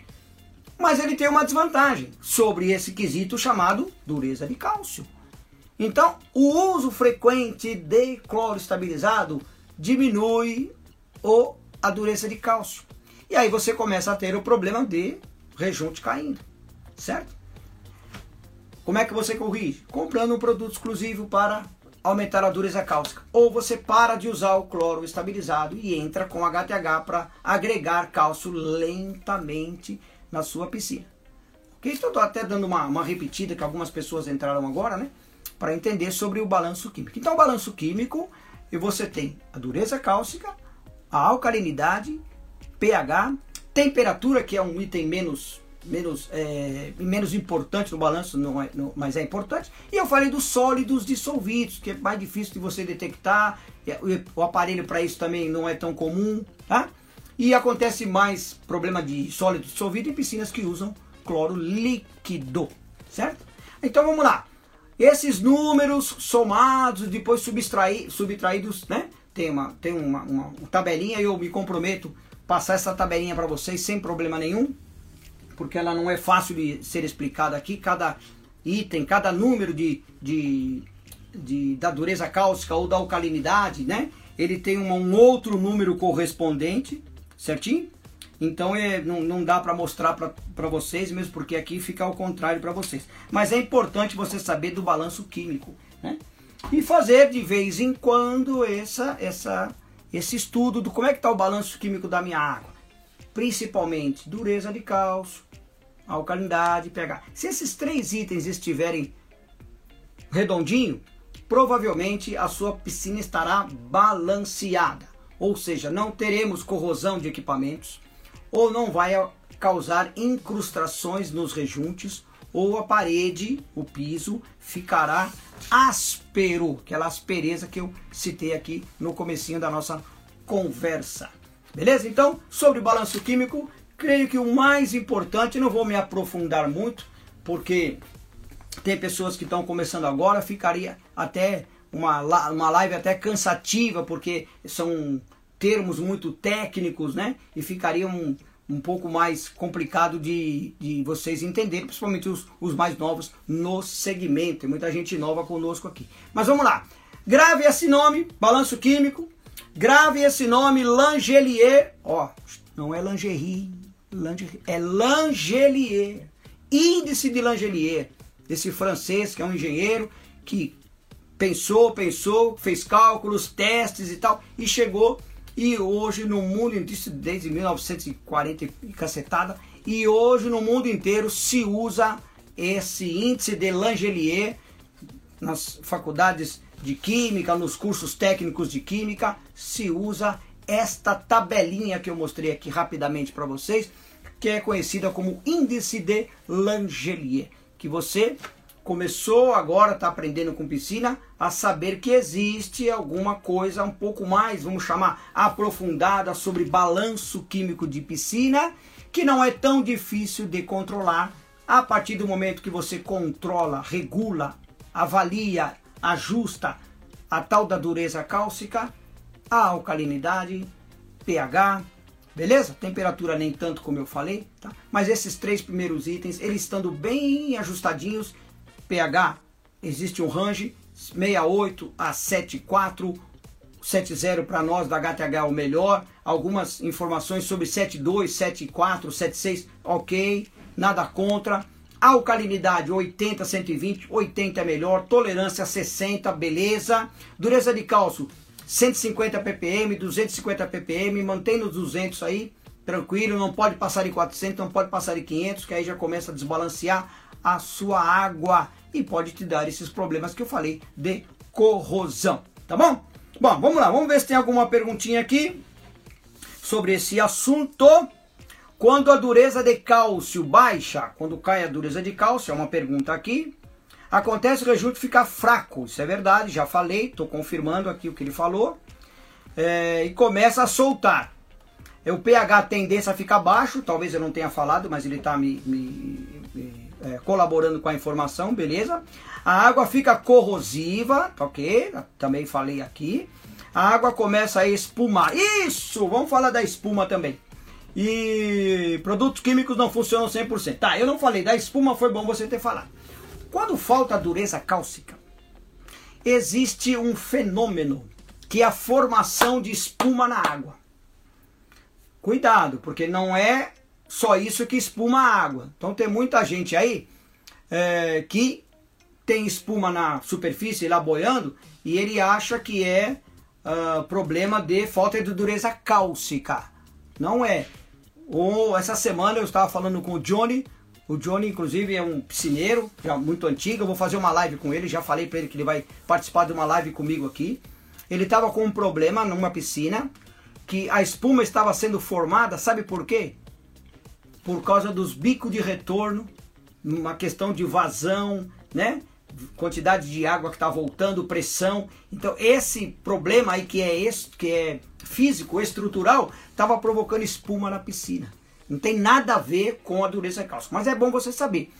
mas ele tem uma desvantagem sobre esse quesito chamado dureza de cálcio. Então, o uso frequente de cloro estabilizado diminui o, a dureza de cálcio. E aí você começa a ter o problema de rejunte caindo, certo? Como é que você corrige? Comprando um produto exclusivo para aumentar a dureza cáustica. Ou você para de usar o cloro estabilizado e entra com HTH para agregar cálcio lentamente na sua piscina. Ok? Estou até dando uma, uma repetida que algumas pessoas entraram agora, né? Para entender sobre o balanço químico. Então, o balanço químico, você tem a dureza cálcica, a alcalinidade, pH, temperatura, que é um item menos menos, é, menos importante no balanço, não é, não, mas é importante. E eu falei dos sólidos dissolvidos, que é mais difícil de você detectar. O aparelho para isso também não é tão comum, tá? E acontece mais problema de sólido dissolvido em piscinas que usam cloro líquido, certo? Então vamos lá. Esses números somados, depois subtraí, subtraídos, né? Tem uma, tem uma, uma, tabelinha e eu me comprometo passar essa tabelinha para vocês sem problema nenhum, porque ela não é fácil de ser explicada aqui. Cada item, cada número de, de, de da dureza cáustica ou da alcalinidade, né? Ele tem um outro número correspondente, certinho? Então é, não, não dá para mostrar para vocês, mesmo porque aqui fica ao contrário para vocês. Mas é importante você saber do balanço químico, né? E fazer de vez em quando essa, essa, esse estudo do como é que está o balanço químico da minha água. Principalmente dureza de cálcio, alcalinidade, pH. Se esses três itens estiverem redondinho, provavelmente a sua piscina estará balanceada. Ou seja, não teremos corrosão de equipamentos, ou não vai causar incrustações nos rejuntes, ou a parede, o piso, ficará áspero, aquela aspereza que eu citei aqui no comecinho da nossa conversa. Beleza? Então, sobre balanço químico, creio que o mais importante, não vou me aprofundar muito, porque tem pessoas que estão começando agora, ficaria até uma, uma live até cansativa, porque são termos muito técnicos, né? E ficaria um, um pouco mais complicado de, de vocês entenderem, principalmente os, os mais novos no segmento. Tem muita gente nova conosco aqui. Mas vamos lá. Grave esse nome, balanço químico. Grave esse nome, Langelier. Ó, não é lingerie, lingerie é Langelier. Índice de Langelier. Esse francês que é um engenheiro que pensou, pensou, fez cálculos, testes e tal, e chegou e hoje no mundo inteiro, desde 1940 e cacetada, e hoje no mundo inteiro se usa esse índice de Langelier nas faculdades de química, nos cursos técnicos de química, se usa esta tabelinha que eu mostrei aqui rapidamente para vocês, que é conhecida como índice de Langelier, que você começou agora, está aprendendo com piscina, a saber que existe alguma coisa um pouco mais, vamos chamar, aprofundada sobre balanço químico de piscina, que não é tão difícil de controlar a partir do momento que você controla, regula, avalia, ajusta a tal da dureza cálcica, a alcalinidade, pH, beleza? Temperatura nem tanto como eu falei, tá? Mas esses três primeiros itens, eles estando bem ajustadinhos, pH, existe um range 68 a 74, 70 para nós da HTH é o melhor, algumas informações sobre 72, 74, 76, ok, nada contra. Alcalinidade 80, 120, 80 é melhor, tolerância 60, beleza. Dureza de cálcio 150 ppm, 250 ppm, mantém nos 200 aí, tranquilo, não pode passar em 400, não pode passar em 500, que aí já começa a desbalancear a sua água e pode te dar esses problemas que eu falei de corrosão, tá bom? Bom, vamos lá, vamos ver se tem alguma perguntinha aqui sobre esse assunto. Quando a dureza de cálcio baixa, quando cai a dureza de cálcio, é uma pergunta aqui, acontece o rejunte ficar fraco, isso é verdade, já falei, estou confirmando aqui o que ele falou, é, e começa a soltar. É, o pH tendência a ficar baixo, talvez eu não tenha falado, mas ele está me, me, me é, colaborando com a informação, beleza? A água fica corrosiva, tá ok? Também falei aqui. A água começa a espumar. Isso! Vamos falar da espuma também. E produtos químicos não funcionam 100%. Tá, eu não falei da espuma, foi bom você ter falado. Quando falta dureza cálcica, existe um fenômeno que é a formação de espuma na água. Cuidado, porque não é só isso que espuma a água. Então tem muita gente aí é, que tem espuma na superfície lá boiando e ele acha que é uh, problema de falta de dureza cálcica. Não é. Ou essa semana eu estava falando com o Johnny. O Johnny, inclusive, é um piscineiro, já muito antigo. Eu vou fazer uma live com ele. Já falei para ele que ele vai participar de uma live comigo aqui. Ele estava com um problema numa piscina que a espuma estava sendo formada, sabe por quê? Por causa dos bicos de retorno, uma questão de vazão, né? Quantidade de água que está voltando, pressão. Então esse problema aí que é, que é físico, estrutural, estava provocando espuma na piscina. Não tem nada a ver com a dureza cálcica, mas é bom você saber.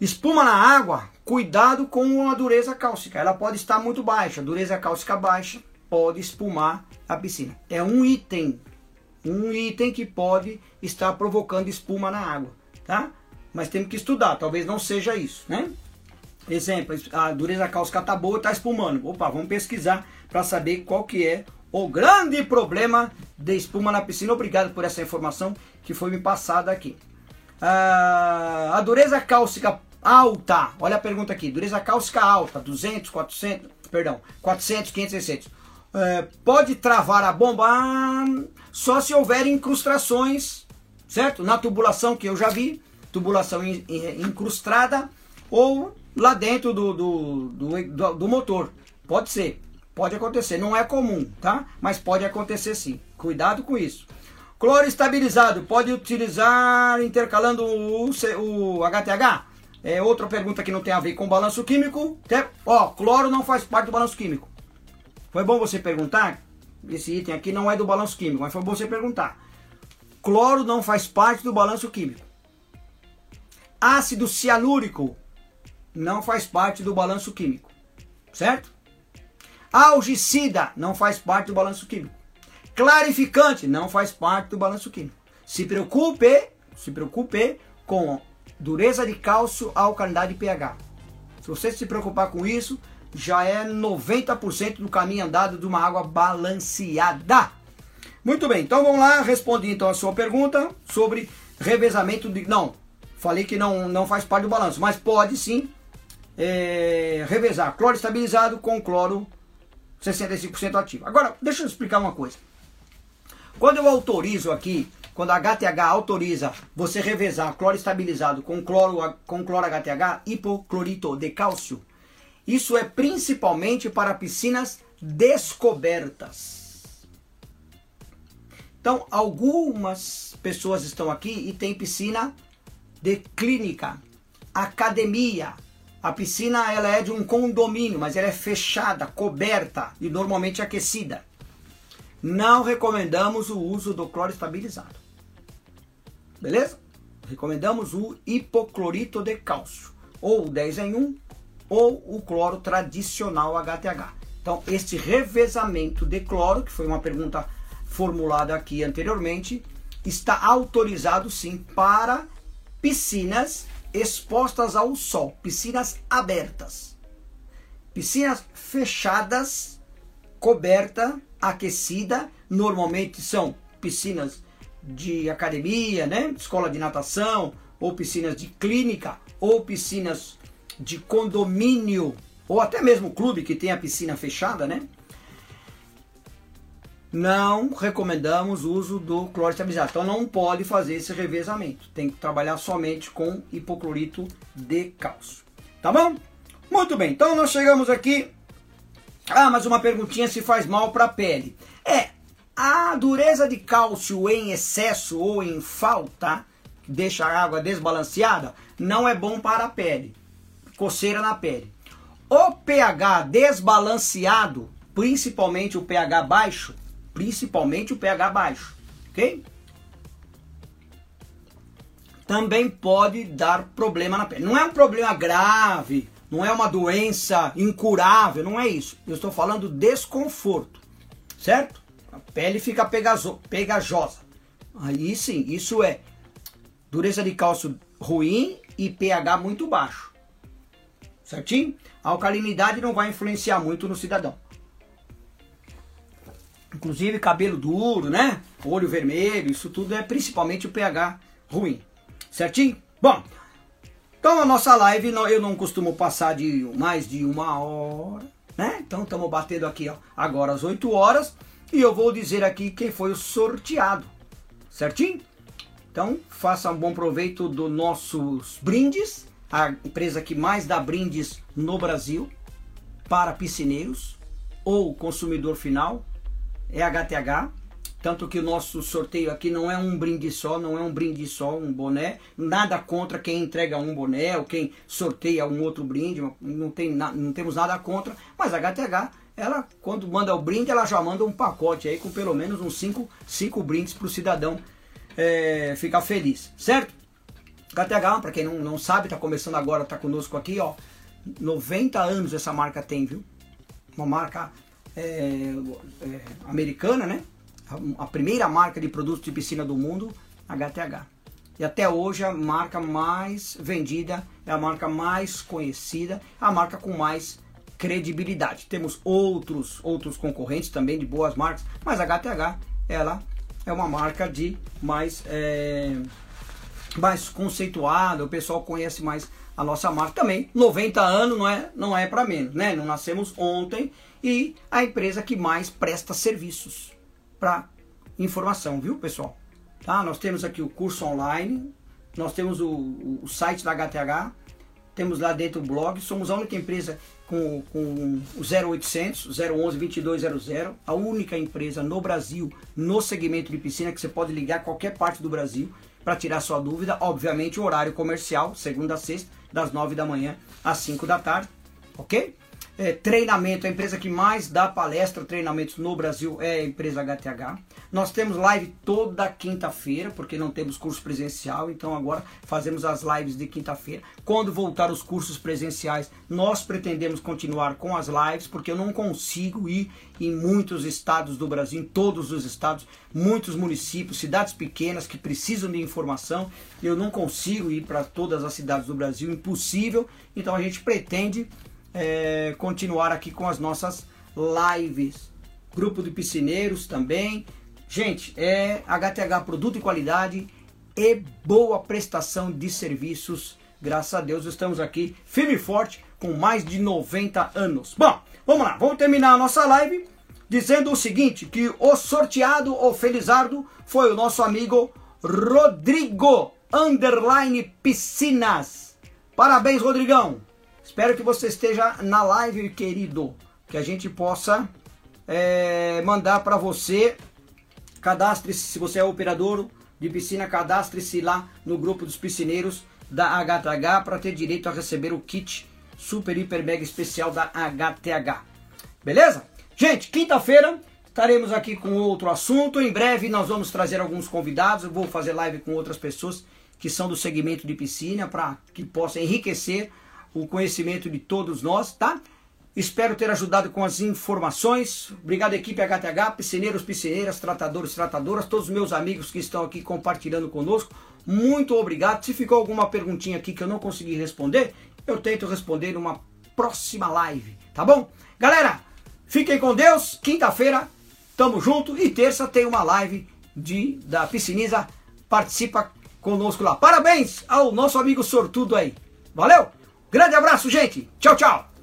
Espuma na água, cuidado com a dureza cálcica. Ela pode estar muito baixa, dureza cálcica baixa, pode espumar a piscina. É um item, um item que pode estar provocando espuma na água, tá? Mas temos que estudar, talvez não seja isso, né? Exemplo, a dureza cálcica está boa, está espumando. Opa, vamos pesquisar para saber qual que é o grande problema de espuma na piscina. Obrigado por essa informação que foi me passada aqui. Ah, a dureza cálcica alta, olha a pergunta aqui, dureza cálcica alta, 200, 400, perdão, 400, 500, 600. É, pode travar a bomba ah, só se houver incrustações, certo? Na tubulação que eu já vi, tubulação incrustada ou lá dentro do, do, do, do motor. Pode ser, pode acontecer. Não é comum, tá? Mas pode acontecer sim. Cuidado com isso. Cloro estabilizado, pode utilizar intercalando o, o HTH? É outra pergunta que não tem a ver com balanço químico. Ó, cloro não faz parte do balanço químico. Foi bom você perguntar. Esse item aqui não é do balanço químico, mas foi bom você perguntar. Cloro não faz parte do balanço químico. Ácido cianúrico não faz parte do balanço químico. Certo? Algicida não faz parte do balanço químico. Clarificante não faz parte do balanço químico. Se preocupe, se preocupe com dureza de cálcio, alcalinidade e pH. Se você se preocupar com isso, já é 90% do caminho andado de uma água balanceada. Muito bem, então vamos lá, respondi então a sua pergunta sobre revezamento de. Não, falei que não, não faz parte do balanço, mas pode sim é, revezar cloro estabilizado com cloro 65% ativo. Agora, deixa eu explicar uma coisa. Quando eu autorizo aqui, quando a HTH autoriza você revezar cloro estabilizado com cloro, com cloro HTH, hipoclorito de cálcio, isso é principalmente para piscinas descobertas. Então, algumas pessoas estão aqui e tem piscina de clínica, academia. A piscina ela é de um condomínio, mas ela é fechada, coberta e normalmente aquecida. Não recomendamos o uso do cloro estabilizado. Beleza? Recomendamos o hipoclorito de cálcio, ou 10 em 1 ou o cloro tradicional HTH. Então, este revezamento de cloro, que foi uma pergunta formulada aqui anteriormente, está autorizado sim para piscinas expostas ao sol, piscinas abertas. Piscinas fechadas, coberta, aquecida, normalmente são piscinas de academia, né? escola de natação, ou piscinas de clínica, ou piscinas de condomínio ou até mesmo clube que tem a piscina fechada, né? Não recomendamos o uso do cloro estabilizado. Então não pode fazer esse revezamento. Tem que trabalhar somente com hipoclorito de cálcio. Tá bom? Muito bem. Então nós chegamos aqui. Ah, mas uma perguntinha se faz mal para a pele. É, a dureza de cálcio em excesso ou em falta, que deixa a água desbalanceada, não é bom para a pele coceira na pele. O pH desbalanceado, principalmente o pH baixo, principalmente o pH baixo, ok? Também pode dar problema na pele. Não é um problema grave, não é uma doença incurável, não é isso. Eu estou falando desconforto, certo? A pele fica pegazo, pegajosa. Aí sim, isso é dureza de cálcio ruim e pH muito baixo certinho? A alcalinidade não vai influenciar muito no cidadão. Inclusive cabelo duro, né? Olho vermelho, isso tudo é principalmente o pH ruim. Certinho? Bom, então a nossa live eu não costumo passar de mais de uma hora, né? Então estamos batendo aqui ó, agora às 8 horas e eu vou dizer aqui quem foi o sorteado. Certinho? Então faça um bom proveito dos nossos brindes a empresa que mais dá brindes no Brasil para piscineiros ou consumidor final é a HTH. Tanto que o nosso sorteio aqui não é um brinde só, não é um brinde só, um boné. Nada contra quem entrega um boné ou quem sorteia um outro brinde. Não, tem não temos nada contra. Mas a HTH, ela, quando manda o brinde, ela já manda um pacote aí com pelo menos uns 5 cinco, brindes para o cidadão é, ficar feliz. Certo? HTH, para quem não, não sabe, está começando agora, está conosco aqui, ó. 90 anos essa marca tem, viu? Uma marca é, é, americana, né? a primeira marca de produtos de piscina do mundo, HTH. E até hoje a marca mais vendida, é a marca mais conhecida, a marca com mais credibilidade. Temos outros outros concorrentes também de boas marcas, mas a HTH ela é uma marca de mais é, mais conceituada, o pessoal conhece mais a nossa marca também. 90 anos não é não é para menos, né? Não nascemos ontem e a empresa que mais presta serviços para informação, viu, pessoal? Tá? Nós temos aqui o curso online, nós temos o, o, site da HTH, temos lá dentro o blog, somos a única empresa com, com o 0800 011 2200, a única empresa no Brasil no segmento de piscina que você pode ligar qualquer parte do Brasil para tirar sua dúvida, obviamente o horário comercial, segunda a sexta, das 9 da manhã às 5 da tarde, ok? É, treinamento, a empresa que mais dá palestra, treinamentos no Brasil é a empresa HTH. Nós temos live toda quinta-feira, porque não temos curso presencial, então agora fazemos as lives de quinta-feira. Quando voltar os cursos presenciais, nós pretendemos continuar com as lives, porque eu não consigo ir em muitos estados do Brasil, em todos os estados, muitos municípios, cidades pequenas que precisam de informação. Eu não consigo ir para todas as cidades do Brasil, impossível. Então a gente pretende é, continuar aqui com as nossas lives. Grupo de piscineiros também. Gente, é HTH produto e qualidade e boa prestação de serviços. Graças a Deus estamos aqui firme e forte com mais de 90 anos. Bom, vamos lá, vamos terminar a nossa live dizendo o seguinte, que o sorteado, o felizardo, foi o nosso amigo Rodrigo Underline Piscinas. Parabéns, Rodrigão! Espero que você esteja na live, querido, que a gente possa é, mandar para você. Cadastre-se, se você é operador de piscina, cadastre-se lá no grupo dos piscineiros da HTH para ter direito a receber o kit super, hiper, mega especial da HTH. Beleza? Gente, quinta-feira estaremos aqui com outro assunto. Em breve nós vamos trazer alguns convidados. Eu vou fazer live com outras pessoas que são do segmento de piscina para que possa enriquecer o conhecimento de todos nós, tá? Espero ter ajudado com as informações. Obrigado, equipe HTH, piscineiros, piscineiras, tratadores, tratadoras, todos os meus amigos que estão aqui compartilhando conosco. Muito obrigado. Se ficou alguma perguntinha aqui que eu não consegui responder, eu tento responder numa próxima live, tá bom? Galera, fiquem com Deus. Quinta-feira, tamo junto. E terça tem uma live de, da Pisciniza. Participa conosco lá. Parabéns ao nosso amigo sortudo aí. Valeu! Grande abraço, gente. Tchau, tchau.